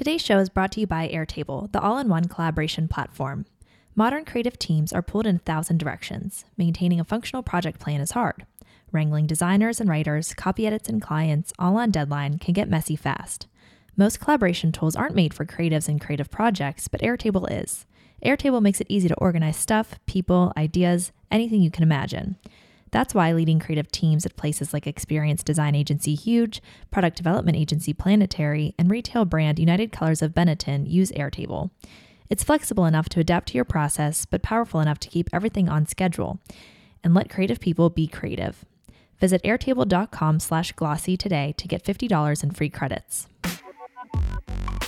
Today's show is brought to you by Airtable, the all in one collaboration platform. Modern creative teams are pulled in a thousand directions. Maintaining a functional project plan is hard. Wrangling designers and writers, copy edits, and clients all on deadline can get messy fast. Most collaboration tools aren't made for creatives and creative projects, but Airtable is. Airtable makes it easy to organize stuff, people, ideas, anything you can imagine. That's why leading creative teams at places like experience design agency Huge, product development agency Planetary, and retail brand United Colors of Benetton use Airtable. It's flexible enough to adapt to your process, but powerful enough to keep everything on schedule. And let creative people be creative. Visit airtable.com slash glossy today to get $50 in free credits.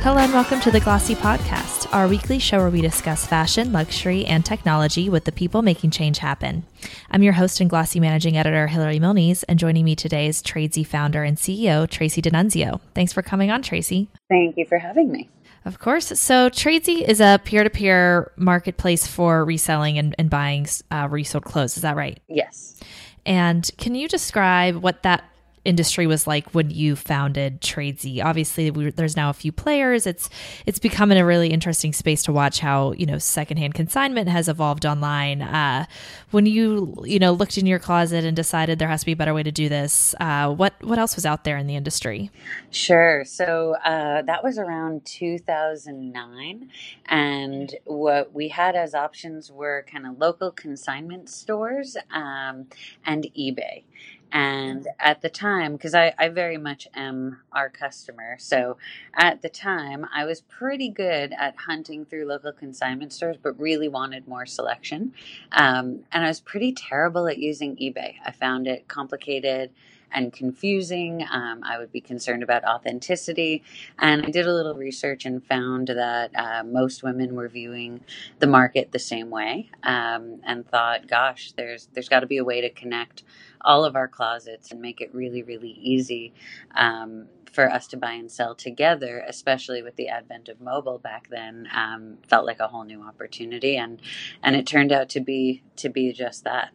Hello and welcome to the Glossy Podcast, our weekly show where we discuss fashion, luxury, and technology with the people making change happen. I'm your host and Glossy managing editor, Hillary Milnes, and joining me today is Tradesy founder and CEO, Tracy DiNunzio. Thanks for coming on, Tracy. Thank you for having me. Of course. So, Tradesy is a peer to peer marketplace for reselling and, and buying uh, resold clothes. Is that right? Yes. And can you describe what that industry was like when you founded Tradesy. Obviously, we, there's now a few players. It's it's becoming a really interesting space to watch how you know secondhand consignment has evolved online. Uh, when you you know looked in your closet and decided there has to be a better way to do this, uh, what what else was out there in the industry? Sure. So uh, that was around 2009, and what we had as options were kind of local consignment stores um, and eBay. And at the time, because I, I very much am our customer, so at the time I was pretty good at hunting through local consignment stores, but really wanted more selection. Um, and I was pretty terrible at using eBay. I found it complicated and confusing. Um, I would be concerned about authenticity. And I did a little research and found that uh, most women were viewing the market the same way um, and thought, gosh, there's, there's got to be a way to connect all of our closets and make it really, really easy um, for us to buy and sell together, especially with the advent of mobile back then, um, felt like a whole new opportunity, and and it turned out to be to be just that.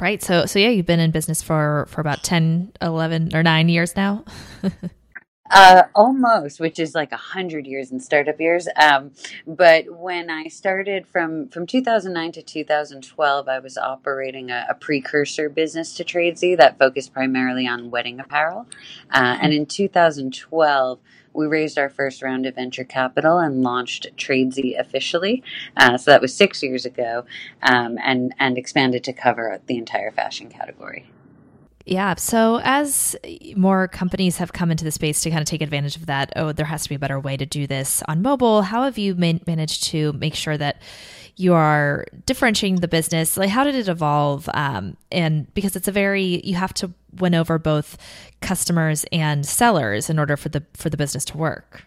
Right. So so yeah, you've been in business for for about 10, 11 or 9 years now. Uh, almost, which is like a hundred years in startup years. Um, but when I started from from 2009 to 2012, I was operating a, a precursor business to Tradesy that focused primarily on wedding apparel. Uh, and in 2012, we raised our first round of venture capital and launched Tradesy officially. Uh, so that was six years ago, um, and and expanded to cover the entire fashion category. Yeah. So as more companies have come into the space to kind of take advantage of that, oh, there has to be a better way to do this on mobile. How have you man- managed to make sure that you are differentiating the business? Like, how did it evolve? Um, and because it's a very, you have to win over both customers and sellers in order for the for the business to work.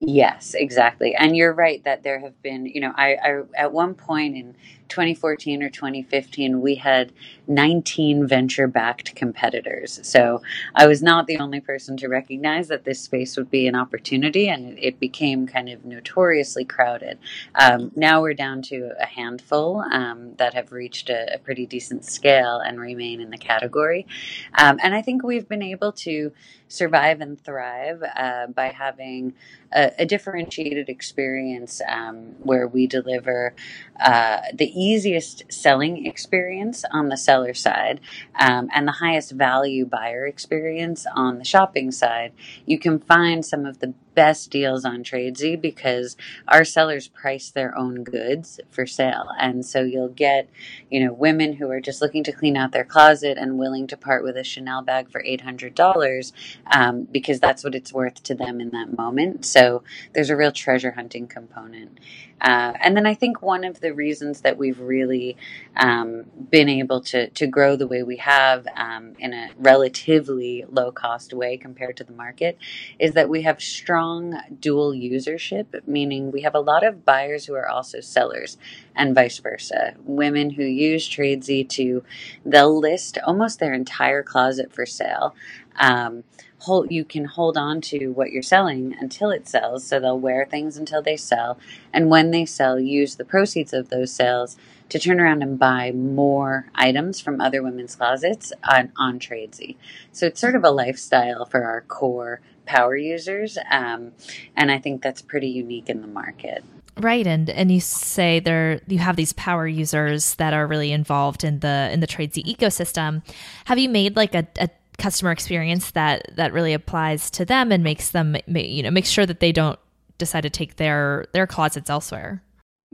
Yes, exactly. And you're right that there have been, you know, I, I at one point in 2014 or 2015, we had 19 venture backed competitors. So I was not the only person to recognize that this space would be an opportunity, and it became kind of notoriously crowded. Um, now we're down to a handful um, that have reached a, a, pretty decent scale and remain in the category. Um, and I think we've been able to survive and thrive uh, by having a, a differentiated experience um, where we deliver uh, the easiest selling experience on the seller side um, and the highest value buyer experience on the shopping side, you can find some of the best deals on Tradesy because our sellers price their own goods for sale. And so you'll get, you know, women who are just looking to clean out their closet and willing to part with a Chanel bag for $800 um, because that's what it's worth to them in that moment. So there's a real treasure hunting component. Uh, and then I think one of the reasons that we've really um, been able to to grow the way we have um, in a relatively low cost way compared to the market is that we have strong dual usership, meaning we have a lot of buyers who are also sellers, and vice versa. Women who use Tradesy to they'll list almost their entire closet for sale. Um, hold you can hold on to what you're selling until it sells so they'll wear things until they sell and when they sell use the proceeds of those sales to turn around and buy more items from other women's closets on, on tradesy. So it's sort of a lifestyle for our core power users um, and i think that's pretty unique in the market. Right, and and you say there you have these power users that are really involved in the in the tradesy ecosystem. Have you made like a, a customer experience that that really applies to them and makes them you know makes sure that they don't decide to take their their closets elsewhere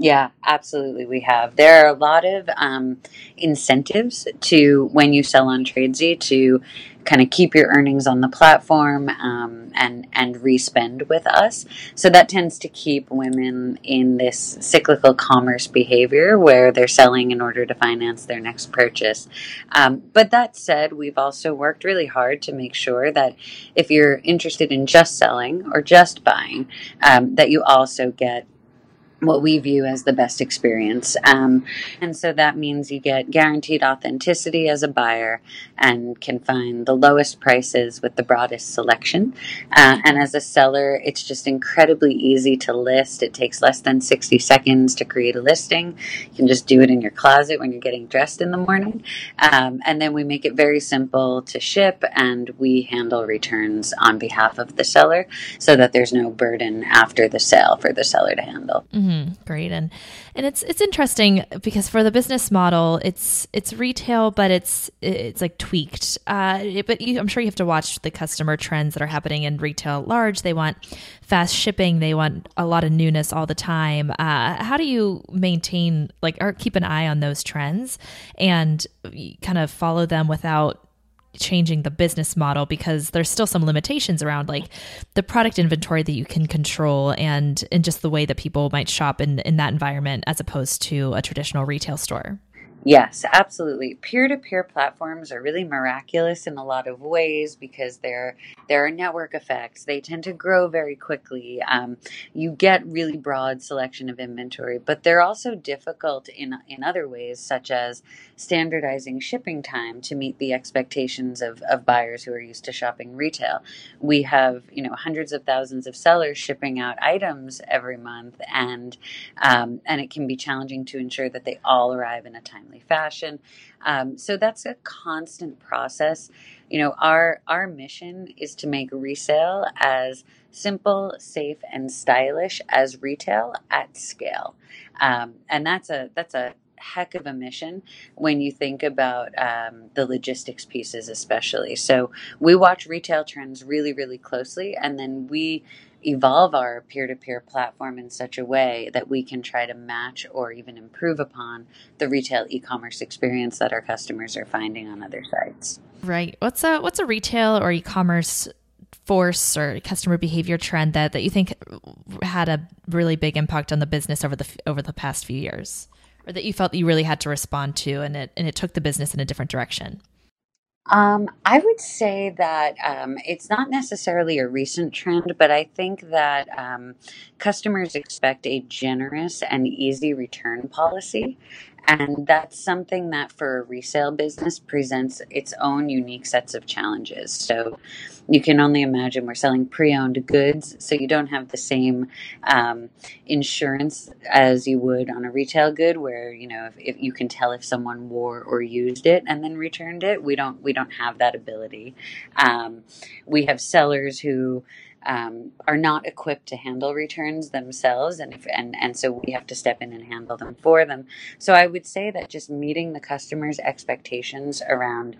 yeah, absolutely. We have. There are a lot of um, incentives to when you sell on Tradesy to kind of keep your earnings on the platform um, and and respend with us. So that tends to keep women in this cyclical commerce behavior where they're selling in order to finance their next purchase. Um, but that said, we've also worked really hard to make sure that if you're interested in just selling or just buying, um, that you also get what we view as the best experience. Um, and so that means you get guaranteed authenticity as a buyer and can find the lowest prices with the broadest selection. Uh, and as a seller, it's just incredibly easy to list. It takes less than 60 seconds to create a listing. You can just do it in your closet when you're getting dressed in the morning. Um, and then we make it very simple to ship and we handle returns on behalf of the seller so that there's no burden after the sale for the seller to handle. Mm-hmm. Mm-hmm. Great, and and it's it's interesting because for the business model, it's it's retail, but it's it's like tweaked. Uh, it, but you, I'm sure you have to watch the customer trends that are happening in retail at large. They want fast shipping. They want a lot of newness all the time. Uh, how do you maintain like or keep an eye on those trends and kind of follow them without changing the business model because there's still some limitations around like the product inventory that you can control and and just the way that people might shop in in that environment as opposed to a traditional retail store. Yes, absolutely. Peer-to-peer platforms are really miraculous in a lot of ways because there there are network effects. They tend to grow very quickly. Um, you get really broad selection of inventory, but they're also difficult in in other ways, such as standardizing shipping time to meet the expectations of, of buyers who are used to shopping retail. We have you know hundreds of thousands of sellers shipping out items every month, and um, and it can be challenging to ensure that they all arrive in a timely timely fashion. Um, so that's a constant process. You know, our our mission is to make resale as simple, safe, and stylish as retail at scale, um, and that's a that's a heck of a mission when you think about um, the logistics pieces, especially. So we watch retail trends really, really closely, and then we evolve our peer to peer platform in such a way that we can try to match or even improve upon the retail e commerce experience that our customers are finding on other sites. Right. What's a what's a retail or e commerce force or customer behavior trend that, that you think had a really big impact on the business over the over the past few years? Or that you felt you really had to respond to and it and it took the business in a different direction? Um, I would say that um, it's not necessarily a recent trend, but I think that um, customers expect a generous and easy return policy. And that's something that for a resale business presents its own unique sets of challenges. So you can only imagine we're selling pre owned goods, so you don't have the same um, insurance as you would on a retail good, where you know if, if, you can tell if someone wore or used it and then returned it. We don't we don't have that ability. Um, we have sellers who um, are not equipped to handle returns themselves, and if, and and so we have to step in and handle them for them. So I would say that just meeting the customer's expectations around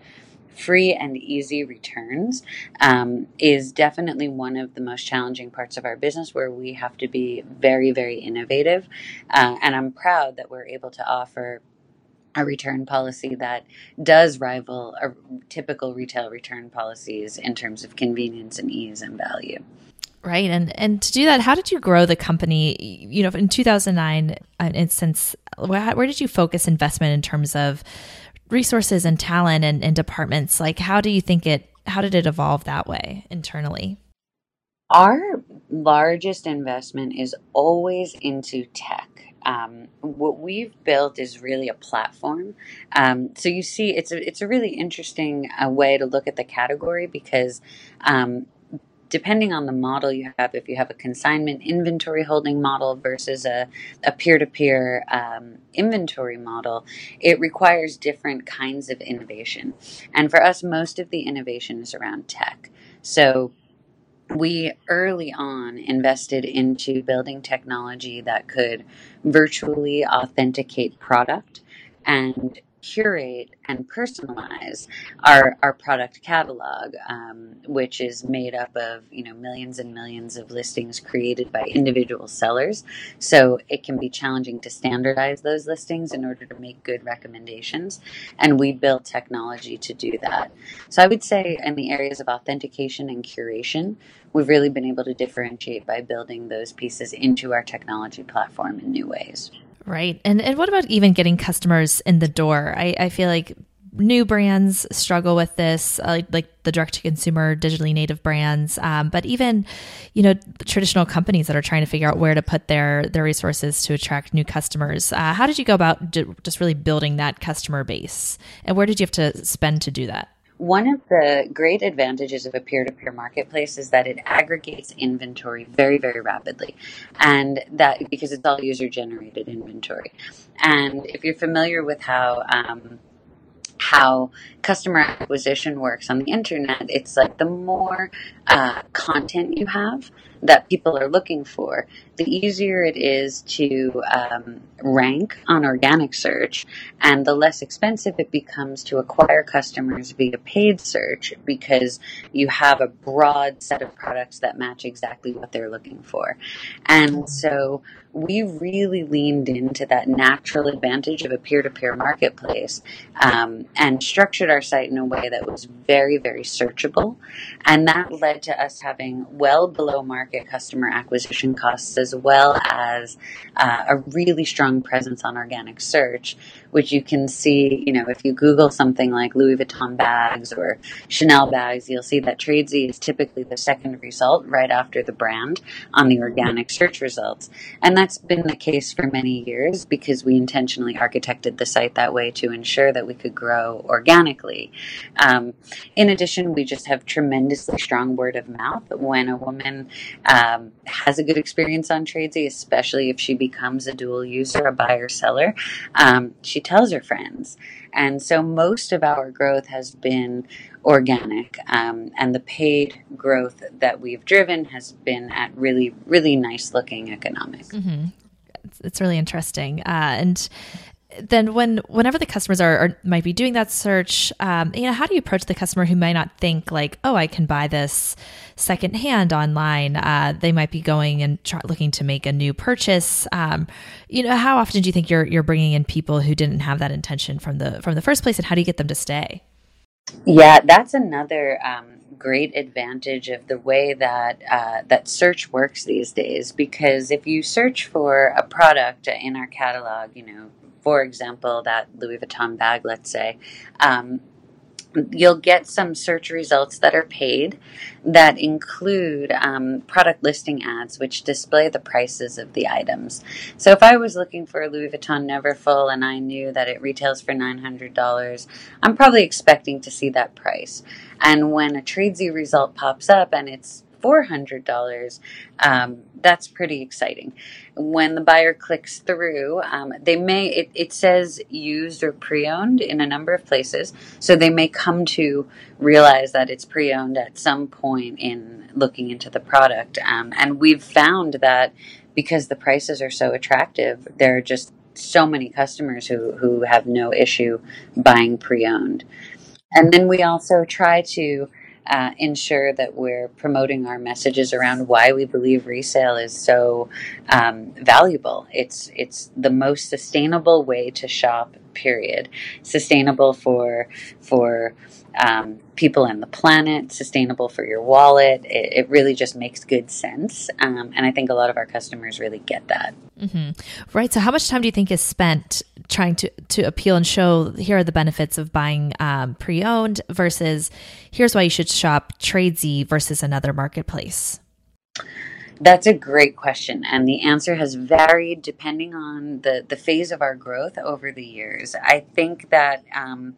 free and easy returns um, is definitely one of the most challenging parts of our business where we have to be very very innovative uh, and i'm proud that we're able to offer a return policy that does rival a typical retail return policies in terms of convenience and ease and value. Right, and and to do that, how did you grow the company? You know, in two thousand nine, uh, and since where, where did you focus investment in terms of resources and talent and, and departments, like how do you think it, how did it evolve that way internally? Our largest investment is always into tech. Um, what we've built is really a platform. Um, so you see, it's a it's a really interesting uh, way to look at the category because um, depending on the model you have, if you have a consignment inventory holding model versus a, a peer-to-peer um, inventory model, it requires different kinds of innovation. And for us, most of the innovation is around tech. So we early on invested into building technology that could virtually authenticate product and curate and personalize our, our product catalog, um, which is made up of you know millions and millions of listings created by individual sellers. So it can be challenging to standardize those listings in order to make good recommendations. And we built technology to do that. So I would say in the areas of authentication and curation, we've really been able to differentiate by building those pieces into our technology platform in new ways. Right. And and what about even getting customers in the door? I, I feel like new brands struggle with this, uh, like the direct to consumer digitally native brands. Um, but even, you know, traditional companies that are trying to figure out where to put their their resources to attract new customers. Uh, how did you go about just really building that customer base, and where did you have to spend to do that? One of the great advantages of a peer to peer marketplace is that it aggregates inventory very, very rapidly. And that because it's all user generated inventory. And if you're familiar with how, um, how customer acquisition works on the internet, it's like the more uh, content you have that people are looking for, the easier it is to um, rank on organic search and the less expensive it becomes to acquire customers via paid search because you have a broad set of products that match exactly what they're looking for. And so we really leaned into that natural advantage of a peer to peer marketplace um, and structured our site in a way that was very, very searchable. And that led to us having well below market customer acquisition costs as well as uh, a really strong presence on organic search, which you can see, you know, if you Google something like Louis Vuitton bags or Chanel bags, you'll see that Tradesy is typically the second result right after the brand on the organic search results. And that's been the case for many years because we intentionally architected the site that way to ensure that we could grow organically. Um, in addition, we just have tremendously strong word of mouth when a woman um, has a good experience on Tradesy, especially if she becomes a dual user, a buyer seller. Um, she tells her friends. And so most of our growth has been organic. Um, and the paid growth that we've driven has been at really, really nice looking economics. Mm-hmm. It's, it's, really interesting. Uh, and then when whenever the customers are, are might be doing that search, um, you know, how do you approach the customer who might not think like, oh, I can buy this secondhand online? Uh, they might be going and try, looking to make a new purchase. Um, you know, how often do you think you're you're bringing in people who didn't have that intention from the from the first place, and how do you get them to stay? Yeah, that's another um, great advantage of the way that uh, that search works these days. Because if you search for a product in our catalog, you know, for example, that Louis Vuitton bag, let's say, um, you'll get some search results that are paid that include um, product listing ads which display the prices of the items. So if i was looking for a louis vuitton neverfull and i knew that it retails for $900 i'm probably expecting to see that price. And when a tradesy result pops up and it's $400, um, that's pretty exciting. When the buyer clicks through, um, they may, it, it says used or pre owned in a number of places. So they may come to realize that it's pre owned at some point in looking into the product. Um, and we've found that because the prices are so attractive, there are just so many customers who, who have no issue buying pre owned. And then we also try to uh, ensure that we're promoting our messages around why we believe resale is so um, valuable. It's it's the most sustainable way to shop period. Sustainable for for um, people and the planet, sustainable for your wallet. It, it really just makes good sense, um, and I think a lot of our customers really get that. Mm-hmm. Right. So, how much time do you think is spent trying to to appeal and show here are the benefits of buying um, pre owned versus here's why you should shop Tradesy versus another marketplace? That's a great question, and the answer has varied depending on the the phase of our growth over the years. I think that um,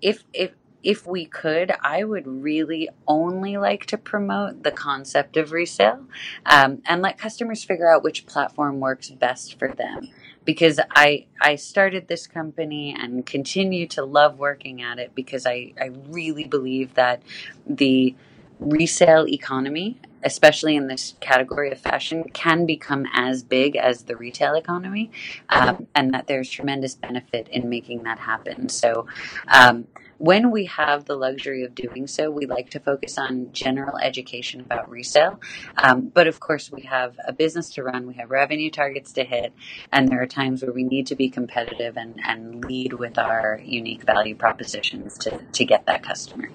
if if if we could, I would really only like to promote the concept of resale um, and let customers figure out which platform works best for them. Because I I started this company and continue to love working at it because I, I really believe that the resale economy, especially in this category of fashion, can become as big as the retail economy, um, and that there's tremendous benefit in making that happen. So, um, when we have the luxury of doing so, we like to focus on general education about resale. Um, but of course, we have a business to run, we have revenue targets to hit, and there are times where we need to be competitive and, and lead with our unique value propositions to, to get that customer.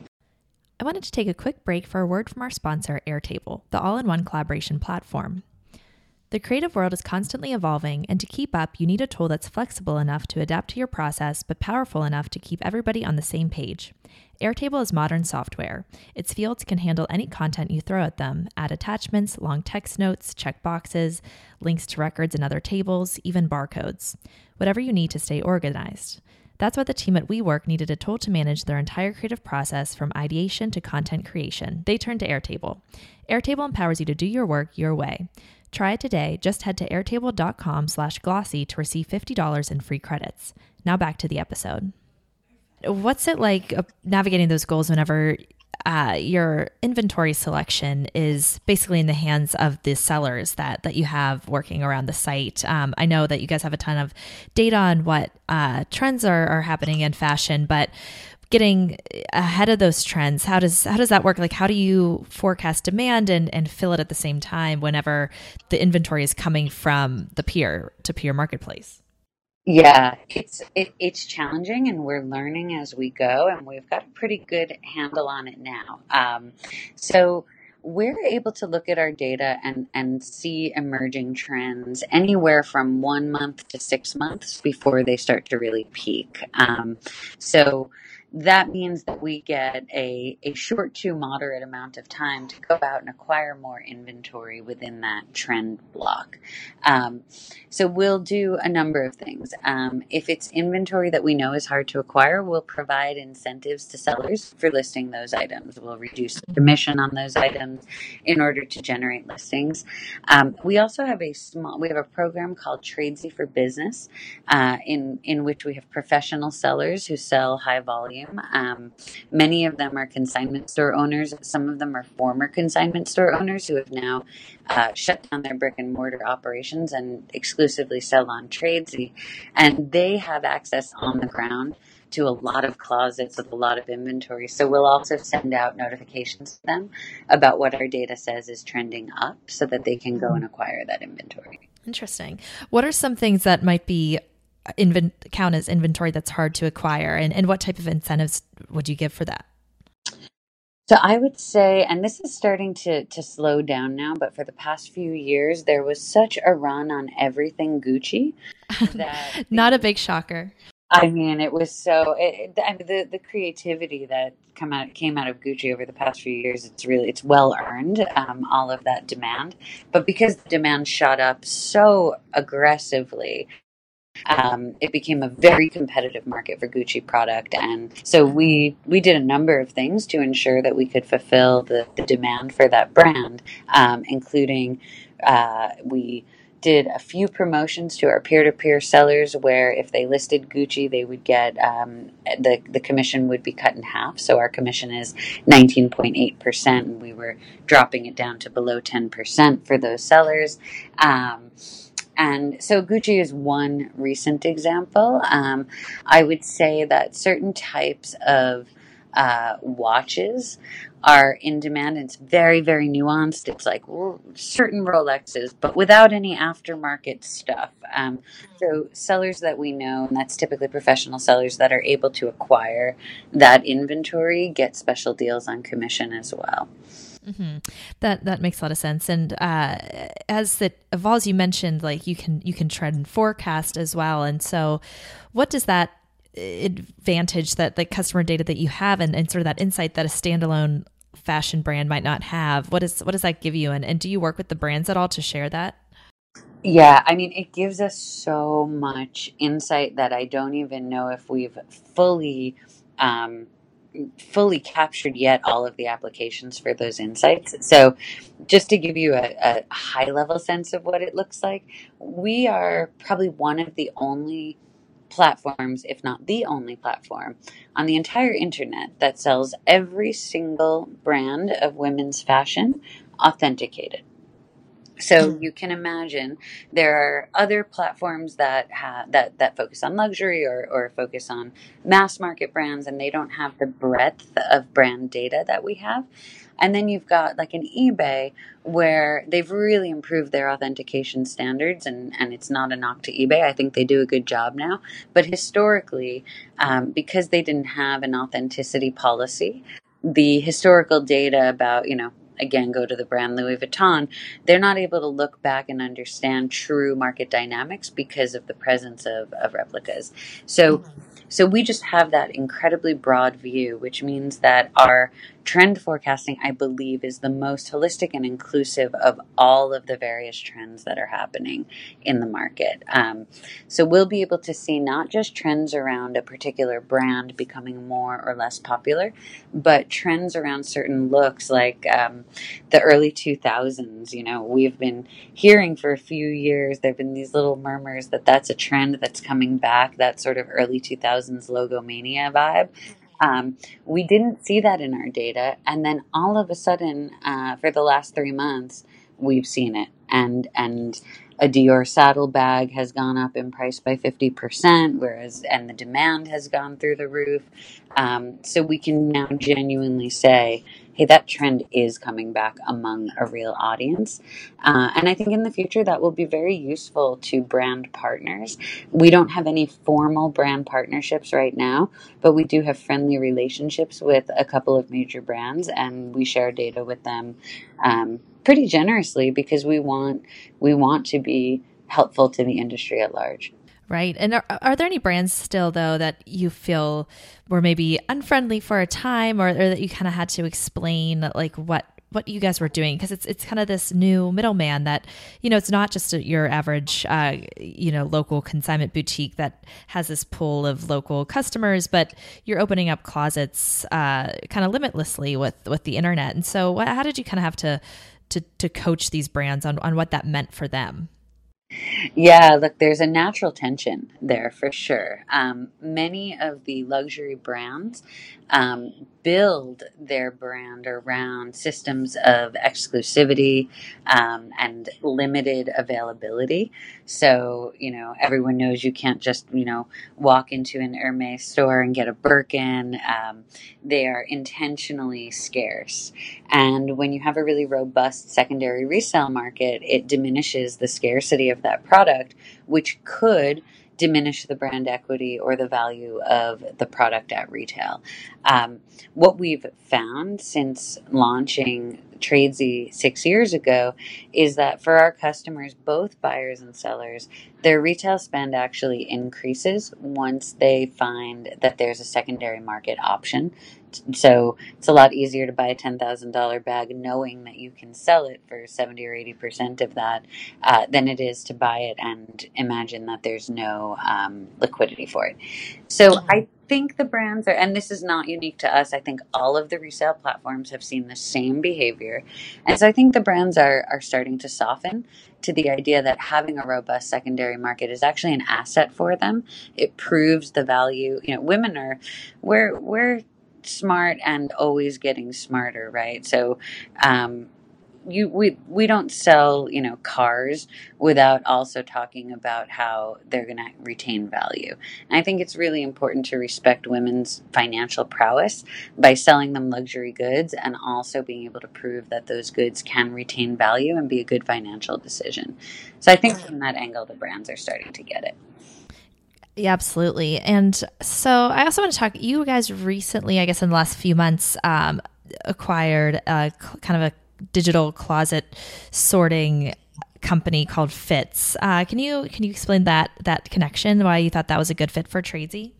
I wanted to take a quick break for a word from our sponsor, Airtable, the all in one collaboration platform. The creative world is constantly evolving, and to keep up, you need a tool that's flexible enough to adapt to your process, but powerful enough to keep everybody on the same page. Airtable is modern software. Its fields can handle any content you throw at them add attachments, long text notes, check boxes, links to records and other tables, even barcodes. Whatever you need to stay organized. That's why the team at WeWork needed a tool to manage their entire creative process from ideation to content creation. They turned to Airtable. Airtable empowers you to do your work your way. Try it today. Just head to airtable.com slash glossy to receive $50 in free credits. Now back to the episode. What's it like uh, navigating those goals whenever uh, your inventory selection is basically in the hands of the sellers that that you have working around the site. Um, I know that you guys have a ton of data on what uh, trends are, are happening in fashion, but getting ahead of those trends how does how does that work like how do you forecast demand and and fill it at the same time whenever the inventory is coming from the peer to peer marketplace yeah it's it, it's challenging and we're learning as we go and we've got a pretty good handle on it now um, so we're able to look at our data and, and see emerging trends anywhere from one month to six months before they start to really peak. Um, so that means that we get a, a short to moderate amount of time to go out and acquire more inventory within that trend block. Um, so we'll do a number of things. Um, if it's inventory that we know is hard to acquire, we'll provide incentives to sellers for listing those items. We'll reduce the commission on those items in order to generate listings. Um, we also have a small, we have a program called Tradesy for Business, uh, in in which we have professional sellers who sell high volume um, many of them are consignment store owners. Some of them are former consignment store owners who have now uh, shut down their brick and mortar operations and exclusively sell on Tradesy. And they have access on the ground to a lot of closets with a lot of inventory. So we'll also send out notifications to them about what our data says is trending up so that they can go and acquire that inventory. Interesting. What are some things that might be invent count as inventory that's hard to acquire and, and what type of incentives would you give for that so I would say, and this is starting to, to slow down now, but for the past few years, there was such a run on everything Gucci that not a big shocker. I mean, it was so. It, I mean, the the creativity that come out came out of Gucci over the past few years. It's really it's well earned. Um, all of that demand, but because the demand shot up so aggressively, um, it became a very competitive market for Gucci product, and so we we did a number of things to ensure that we could fulfill the, the demand for that brand, um, including uh, we did a few promotions to our peer-to-peer sellers where if they listed Gucci, they would get um, the the commission would be cut in half. So our commission is 19.8 percent, and we were dropping it down to below 10 percent for those sellers. Um, and so Gucci is one recent example. Um, I would say that certain types of uh, watches are in demand. And it's very, very nuanced. It's like certain Rolexes, but without any aftermarket stuff. Um, so sellers that we know, and that's typically professional sellers that are able to acquire that inventory, get special deals on commission as well. Mm-hmm. That that makes a lot of sense. And uh, as it evolves, you mentioned like you can you can trend and forecast as well. And so, what does that advantage that the customer data that you have and, and sort of that insight that a standalone fashion brand might not have? What is what does that give you? And and do you work with the brands at all to share that? Yeah, I mean, it gives us so much insight that I don't even know if we've fully um, fully captured yet all of the applications for those insights. So, just to give you a, a high level sense of what it looks like, we are probably one of the only platforms, if not the only platform, on the entire internet that sells every single brand of women's fashion authenticated. So hmm. you can imagine there are other platforms that have that that focus on luxury or, or focus on mass market brands, and they don't have the breadth of brand data that we have. And then you've got like an eBay where they've really improved their authentication standards, and, and it's not a knock to eBay. I think they do a good job now. But historically, um, because they didn't have an authenticity policy, the historical data about, you know, again go to the brand Louis Vuitton, they're not able to look back and understand true market dynamics because of the presence of, of replicas. So mm-hmm. so we just have that incredibly broad view, which means that our trend forecasting, I believe, is the most holistic and inclusive of all of the various trends that are happening in the market. Um, so we'll be able to see not just trends around a particular brand becoming more or less popular, but trends around certain looks like um, the early 2000s. You know, we've been hearing for a few years, there have been these little murmurs that that's a trend that's coming back, that sort of early 2000s logomania vibe. Um, we didn't see that in our data, and then all of a sudden, uh, for the last three months, we've seen it. And and a Dior saddlebag has gone up in price by fifty percent, whereas and the demand has gone through the roof. Um, so we can now genuinely say hey, that trend is coming back among a real audience. Uh, and I think in the future that will be very useful to brand partners. We don't have any formal brand partnerships right now, but we do have friendly relationships with a couple of major brands, and we share data with them um, pretty generously because we want we want to be helpful to the industry at large. Right. And are, are there any brands still, though, that you feel were maybe unfriendly for a time or, or that you kind of had to explain, like, what what you guys were doing because it's it's kind of this new middleman that you know it's not just your average uh, you know local consignment boutique that has this pool of local customers, but you're opening up closets uh, kind of limitlessly with with the internet. And so, how did you kind of have to to to coach these brands on on what that meant for them? Yeah, look, there's a natural tension there for sure. Um, many of the luxury brands um, build their brand around systems of exclusivity um, and limited availability. So, you know, everyone knows you can't just, you know, walk into an Hermes store and get a Birkin. Um, they are intentionally scarce. And when you have a really robust secondary resale market, it diminishes the scarcity of that product, which could diminish the brand equity or the value of the product at retail. Um, what we've found since launching Tradesy six years ago is that for our customers, both buyers and sellers, their retail spend actually increases once they find that there's a secondary market option so it's a lot easier to buy a ten thousand dollar bag knowing that you can sell it for seventy or eighty percent of that uh, than it is to buy it and imagine that there's no um, liquidity for it. So I think the brands are, and this is not unique to us. I think all of the resale platforms have seen the same behavior, and so I think the brands are are starting to soften to the idea that having a robust secondary market is actually an asset for them. It proves the value. You know, women are we're we're smart and always getting smarter, right? So, um, you we we don't sell you know cars without also talking about how they're going to retain value. And i think it's really important to respect women's financial prowess by selling them luxury goods and also being able to prove that those goods can retain value and be a good financial decision. So i think from that angle the brands are starting to get it yeah, absolutely. And so I also want to talk, you guys recently, I guess in the last few months, um, acquired a kind of a digital closet sorting company called Fitz. Uh, can you can you explain that that connection? Why you thought that was a good fit for Tradesy?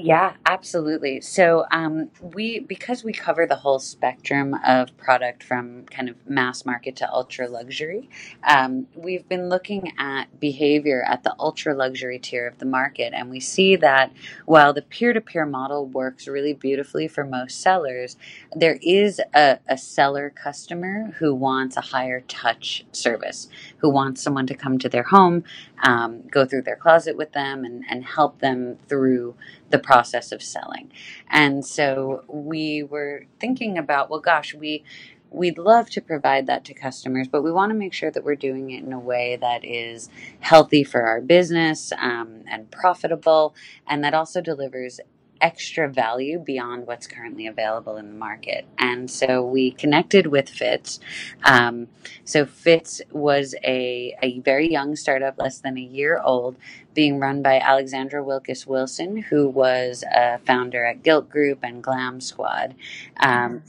Yeah, absolutely. So um, we because we cover the whole spectrum of product from kind of mass market to ultra luxury, um, we've been looking at behavior at the ultra luxury tier of the market, and we see that while the peer to peer model works really beautifully for most sellers, there is a, a seller customer who wants a higher touch service, who wants someone to come to their home, um, go through their closet with them, and, and help them through the process of selling. And so we were thinking about, well, gosh, we we'd love to provide that to customers, but we want to make sure that we're doing it in a way that is healthy for our business um, and profitable, and that also delivers extra value beyond what's currently available in the market. And so we connected with Fitz. Um, so Fitz was a, a very young startup, less than a year old, being run by Alexandra Wilkis Wilson, who was a founder at Gilt Groupe and Glam Squad. Um,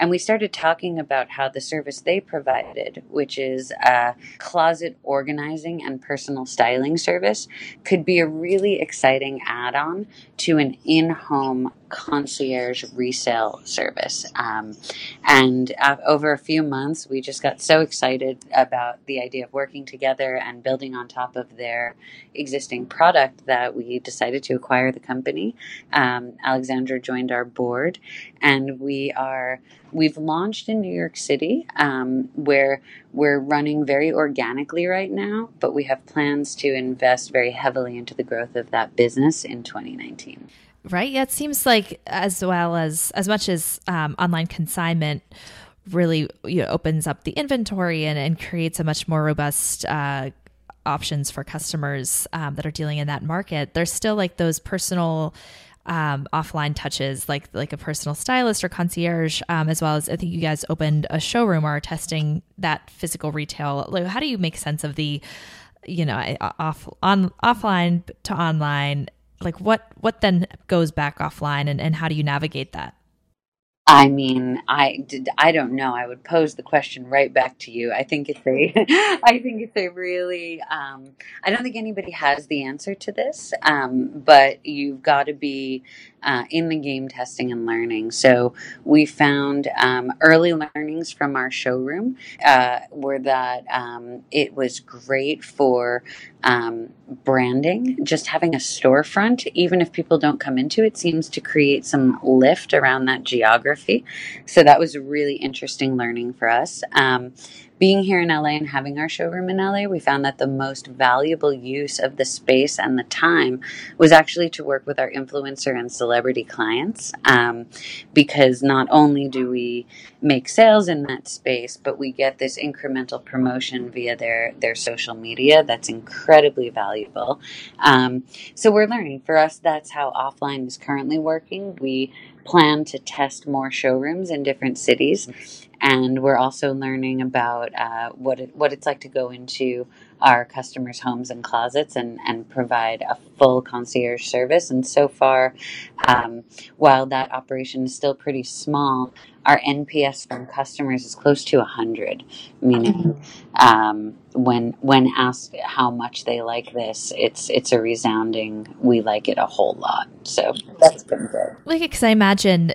and we started talking about how the service they provided, which is a closet organizing and personal styling service, could be a really exciting add on to an in home concierge resale service. Um, and uh, over a few months, we just got so excited about the idea of working together and building on top of their existing product that we decided to acquire the company. Um, Alexandra joined our board, and we are we've launched in New York City, um, where we're running very organically right now, but we have plans to invest very heavily into the growth of that business in 2019 right? Yeah, it seems like as well as as much as um, online consignment really you know, opens up the inventory and, and creates a much more robust uh, options for customers um, that are dealing in that market. There's still like those personal um, offline touches, like like a personal stylist or concierge, um, as well as I think you guys opened a showroom or are testing that physical retail. Like, how do you make sense of the you know off on offline to online like what what then goes back offline and, and how do you navigate that I mean, I did. I don't know. I would pose the question right back to you. I think it's a. I think it's a really. Um, I don't think anybody has the answer to this, um, but you've got to be uh, in the game testing and learning. So we found um, early learnings from our showroom uh, were that um, it was great for um, branding. Just having a storefront, even if people don't come into it, seems to create some lift around that geography. So that was a really interesting learning for us. Being here in LA and having our showroom in LA, we found that the most valuable use of the space and the time was actually to work with our influencer and celebrity clients. Um, because not only do we make sales in that space, but we get this incremental promotion via their, their social media that's incredibly valuable. Um, so we're learning. For us, that's how offline is currently working. We plan to test more showrooms in different cities and we're also learning about uh, what it, what it's like to go into our customers' homes and closets and, and provide a full concierge service. And so far, um, while that operation is still pretty small, our NPS from customers is close to 100, meaning um, when when asked how much they like this, it's it's a resounding we like it a whole lot. So that's been good. Like, because I imagine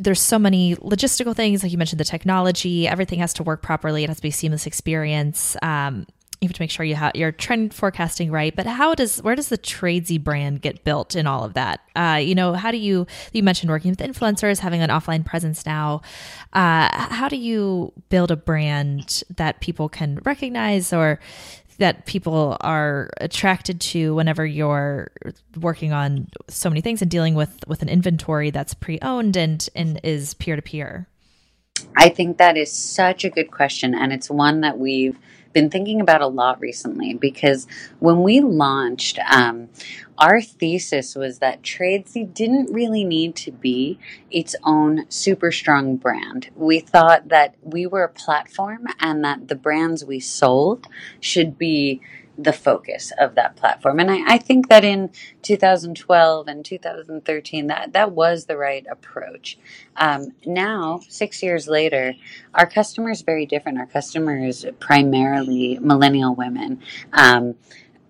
there's so many logistical things, like you mentioned, the technology, everything has to work properly. It has to be a seamless experience. Um, you have to make sure you have your trend forecasting right. But how does where does the Tradesy brand get built in all of that? Uh, you know, how do you you mentioned working with influencers, having an offline presence now. Uh, how do you build a brand that people can recognize or that people are attracted to whenever you're working on so many things and dealing with with an inventory that's pre-owned and and is peer to peer? I think that is such a good question, and it's one that we've been thinking about a lot recently because when we launched, um, our thesis was that Tradesy didn't really need to be its own super strong brand. We thought that we were a platform and that the brands we sold should be the focus of that platform. And I, I, think that in 2012 and 2013, that, that was the right approach. Um, now, six years later, our customer is very different. Our customer is primarily millennial women. Um,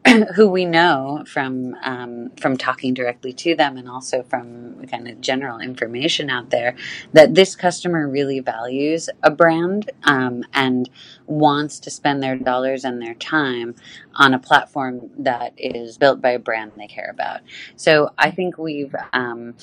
who we know from um, from talking directly to them and also from kind of general information out there that this customer really values a brand um, and wants to spend their dollars and their time on a platform that is built by a brand they care about. So I think we've um,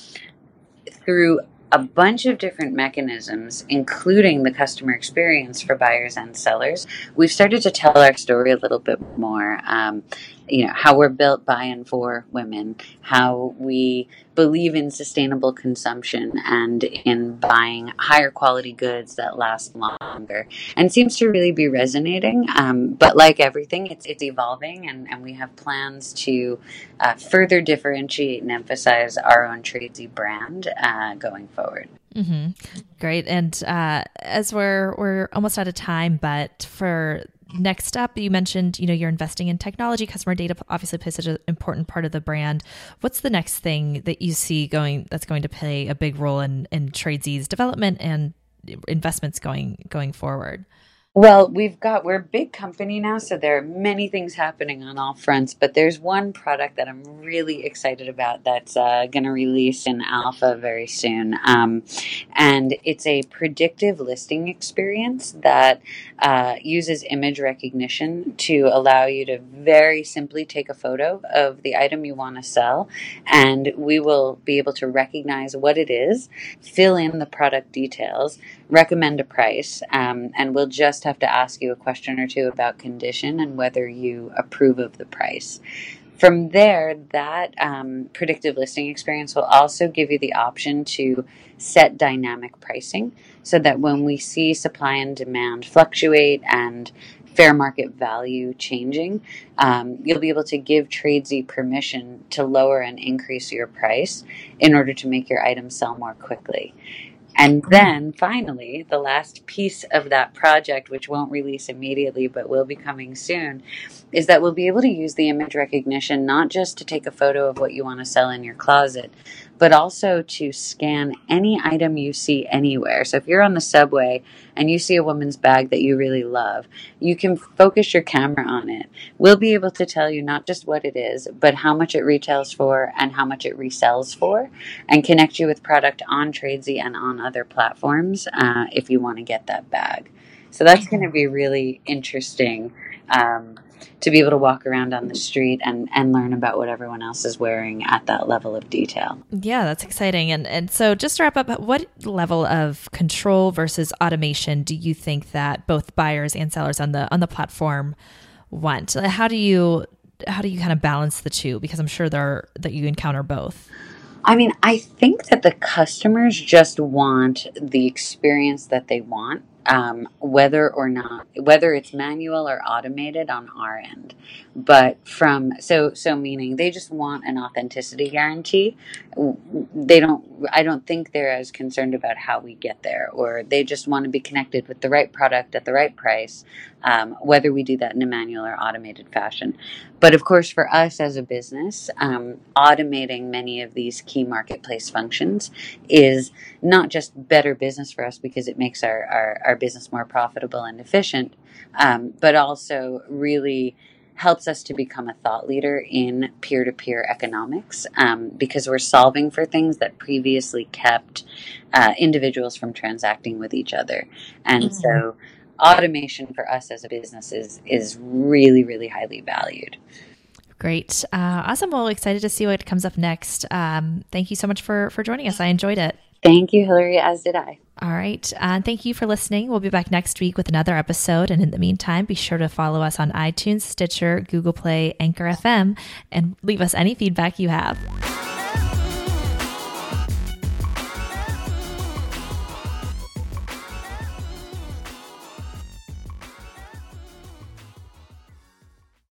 through a bunch of different mechanisms, including the customer experience for buyers and sellers, we've started to tell our story a little bit more. Um, you know, how we're built by and for women, how we believe in sustainable consumption and in buying higher quality goods that last longer, and seems to really be resonating. Um, but like everything, it's it's evolving, and, and we have plans to uh, further differentiate and emphasize our own Tradesy brand uh, going forward. Mm-hmm. Great. And uh, as we're we're almost out of time, but for next up you mentioned you know you're investing in technology. Customer data obviously plays such an important part of the brand. What's the next thing that you see going that's going to play a big role in in Tradesy's development and investments going going forward well, we've got, we're a big company now, so there are many things happening on all fronts, but there's one product that I'm really excited about that's uh, going to release in alpha very soon. Um, and it's a predictive listing experience that uh, uses image recognition to allow you to very simply take a photo of the item you want to sell, and we will be able to recognize what it is, fill in the product details, recommend a price, um, and we'll just have to ask you a question or two about condition and whether you approve of the price. From there, that um, predictive listing experience will also give you the option to set dynamic pricing so that when we see supply and demand fluctuate and fair market value changing, um, you'll be able to give Tradesy permission to lower and increase your price in order to make your item sell more quickly. And then finally, the last piece of that project, which won't release immediately but will be coming soon, is that we'll be able to use the image recognition not just to take a photo of what you want to sell in your closet, but also to scan any item you see anywhere. So if you're on the subway and you see a woman's bag that you really love, you can focus your camera on it. We'll be able to tell you not just what it is, but how much it retails for and how much it resells for, and connect you with product on Tradesy and on other platforms uh, if you want to get that bag. So that's going to be really interesting. Um, to be able to walk around on the street and, and learn about what everyone else is wearing at that level of detail. Yeah, that's exciting. And and so just to wrap up, what level of control versus automation do you think that both buyers and sellers on the on the platform want? How do you how do you kind of balance the two? Because I'm sure there are, that you encounter both. I mean, I think that the customers just want the experience that they want um, whether or not whether it's manual or automated on our end but from so so meaning they just want an authenticity guarantee. They don't i don't think they're as concerned about how we get there or they just want to be connected with the right product at the right price um, whether we do that in a manual or automated fashion. But of course for us as a business um, automating many of these key marketplace functions is not just better business for us because it makes our, our, our business more profitable and efficient um, but also really helps us to become a thought leader in peer to peer economics um, because we're solving for things that previously kept uh, individuals from transacting with each other. And mm-hmm. so, automation for us as a business is, is really, really highly valued. Great. Uh, awesome. Well, excited to see what comes up next. Um, thank you so much for, for joining us. I enjoyed it. Thank you, Hillary, as did I. All right. Uh, thank you for listening. We'll be back next week with another episode. And in the meantime, be sure to follow us on iTunes, Stitcher, Google Play, Anchor FM, and leave us any feedback you have.